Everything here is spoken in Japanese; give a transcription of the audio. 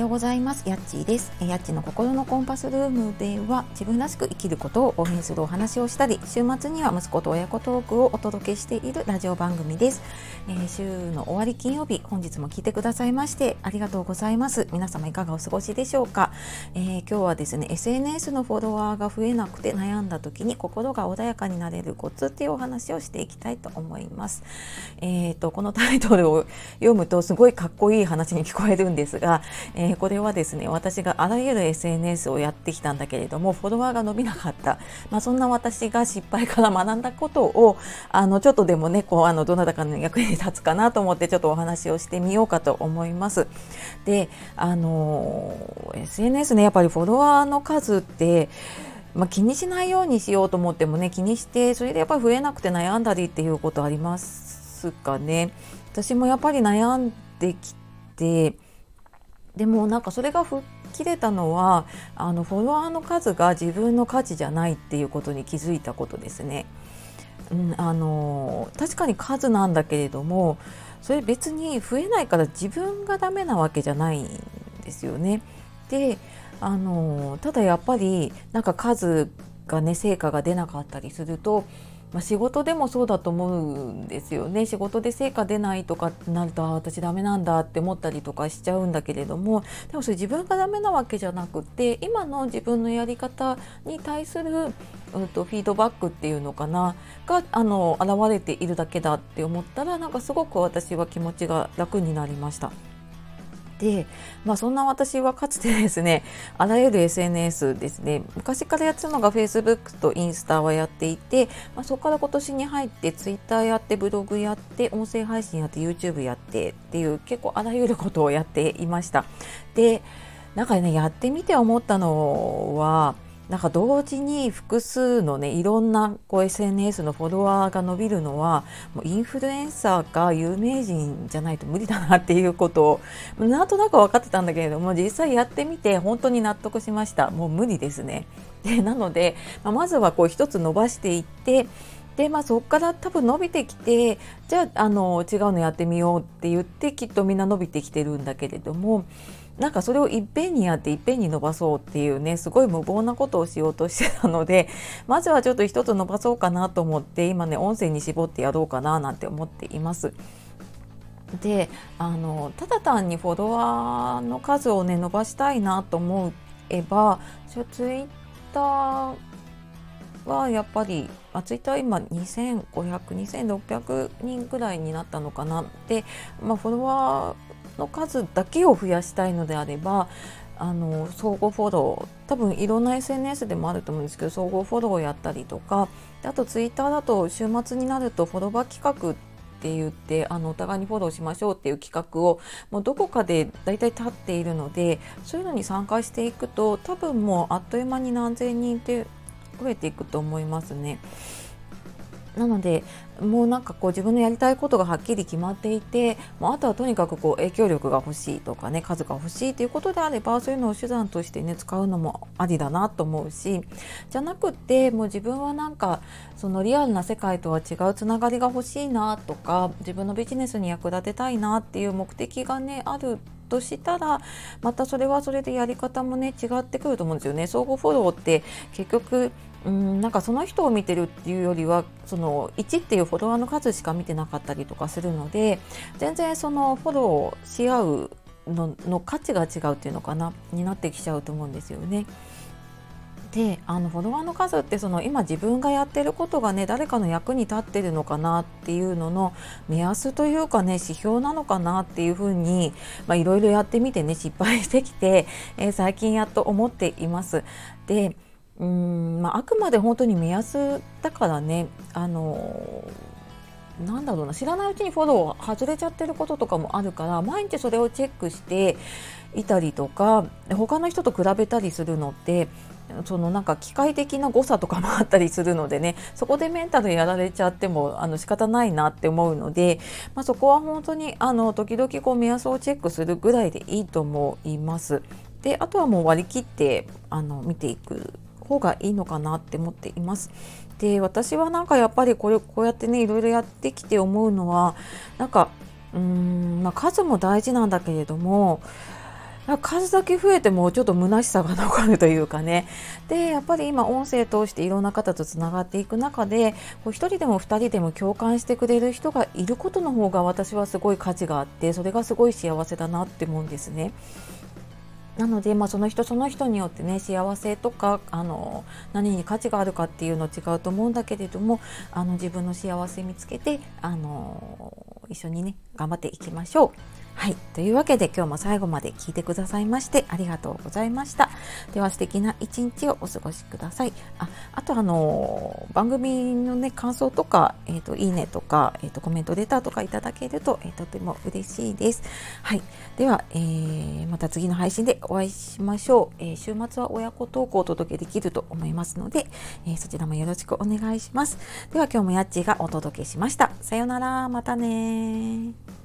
ようございます。やっちーです。やっちの心のコンパスルームでは自分らしく生きることを応援するお話をしたり週末には息子と親子トークをお届けしているラジオ番組です、えー、週の終わり金曜日本日も聞いてくださいましてありがとうございます。皆様いかがお過ごしでしょうか、えー、今日はですね SNS のフォロワーが増えなくて悩んだ時に心が穏やかになれるコツっていうお話をしていきたいと思います。えーとこのタイトルを読むとすごいかっこいい話に聞こえるんですが、えー、これはですね私があらゆる SNS をやってきたんだけれどもフォロワーが伸びなかった、まあ、そんな私が失敗から学んだことをあのちょっとでもねこうあのどなたかの役に立つかなと思ってちょっとお話をしてみようかと思います。であの SNS ねやっぱりフォロワーの数ってまあ、気にしないようにしようと思ってもね気にしてそれでやっぱり増えなくて悩んだりっていうことありますかね私もやっぱり悩んできてでもなんかそれが吹っ切れたのはあのフォロワーの数が自分の価値じゃないっていうことに気づいたことですね。うん、あの確かに数なんだけれどもそれ別に増えないから自分がダメなわけじゃないんですよね。であのただやっぱりなんか数がね成果が出なかったりするとまあ、仕事でもそうだと思うんですよね。仕事で成果出ないとかってなるとあ私ダメなんだって思ったりとかしちゃうんだけれども。でもそれ自分がダメなわけじゃなくて今の自分のやり方に対する、うんと、フィードバックっていうのかな。があの現れているだけだって思ったらなんかすごく私は気持ちが楽になりました。で、まあ、そんな私はかつてですね あらゆる SNS ですね昔からやってたのが Facebook とインスタはやっていて、まあ、そこから今年に入って Twitter やってブログやって音声配信やって YouTube やってっていう結構あらゆることをやっていました。でなんかねやってみて思ったのはなんか同時に複数のねいろんなこう SNS のフォロワーが伸びるのはもうインフルエンサーか有名人じゃないと無理だなっていうことをなんとなく分かってたんだけれども実際やってみて本当に納得しましたもう無理ですね。でなので、まあ、まずはこう一つ伸ばしていってでまあ、そこから多分伸びてきてじゃああの違うのやってみようって言ってきっとみんな伸びてきてるんだけれどもなんかそれをいっぺんにやっていっぺんに伸ばそうっていうねすごい無謀なことをしようとしてたので まずはちょっと一つ伸ばそうかなと思って今ね音声に絞ってやろうかななんて思っています。であのただ単にフォロワーの数をね伸ばしたいなと思えばツイッターはやっぱり、あ、ツイッター今2500、2600人ぐらいになったのかなで、まあ、フォロワーの数だけを増やしたいのであればあの相互フォロー多分いろんな SNS でもあると思うんですけど相互フォローをやったりとかあとツイッターだと週末になるとフォロワー企画って言ってあのお互いにフォローしましょうっていう企画をもうどこかで大体立っているのでそういうのに参加していくと多分もうあっという間に何千人って増えていくと思いますね。なのでもうなんかこう自分のやりたいことがはっきり決まっていてもうあとはとにかくこう影響力が欲しいとかね数が欲しいということであればそういうのを手段としてね使うのもありだなと思うしじゃなくってもう自分はなんかそのリアルな世界とは違うつながりが欲しいなとか自分のビジネスに役立てたいなっていう目的がねあるとしたらまたそれはそれでやり方もね違ってくると思うんですよね。相互フォローって結局うんなんかその人を見てるっていうよりはその1っていうフォロワーの数しか見てなかったりとかするので全然そのフォローし合うのの価値が違うっていうのかなになってきちゃうと思うんですよね。であのフォロワーの数ってその今自分がやってることがね誰かの役に立ってるのかなっていうのの目安というかね指標なのかなっていうふうにいろいろやってみてね失敗してきて、えー、最近やっと思っています。でうん、まあ、あくまで本当に目安だからねあのなんだろうな知らないうちにフォロー外れちゃってることとかもあるから毎日それをチェックしていたりとか他の人と比べたりするのってそのなんか機械的な誤差とかもあったりするのでね そこでメンタルやられちゃってもあの仕方ないなって思うので、まあ、そこは本当にあの時々こう目安をチェックするぐらいでいいと思います。であとはもう割り切ってあの見ていく方がいいのかなって思っています。で私はなんかやっぱりこれこうやってねいろいろやってきて思うのはなんかうーん、まあ、数も大事なんだけれども数だけ増えてもちょっと虚しさが残るというかねでやっぱり今音声通していろんな方とつながっていく中でこう1人でも2人でも共感してくれる人がいることの方が私はすごい価値があってそれがすごい幸せだなって思うんですね。なので、まあ、その人その人によってね幸せとかあの何に価値があるかっていうの違うと思うんだけれどもあの自分の幸せ見つけてあの一緒にね頑張っていきましょう。はい。というわけで今日も最後まで聞いてくださいましてありがとうございました。では素敵な一日をお過ごしください。あ、あとあの番組のね、感想とか、えっ、ー、と、いいねとか、えっ、ー、と、コメントレターとかいただけると、え、とても嬉しいです。はい。では、えー、また次の配信でお会いしましょう。え週末は親子トークをお届けできると思いますので、えそちらもよろしくお願いします。では今日もやっちーがお届けしました。さようなら。またね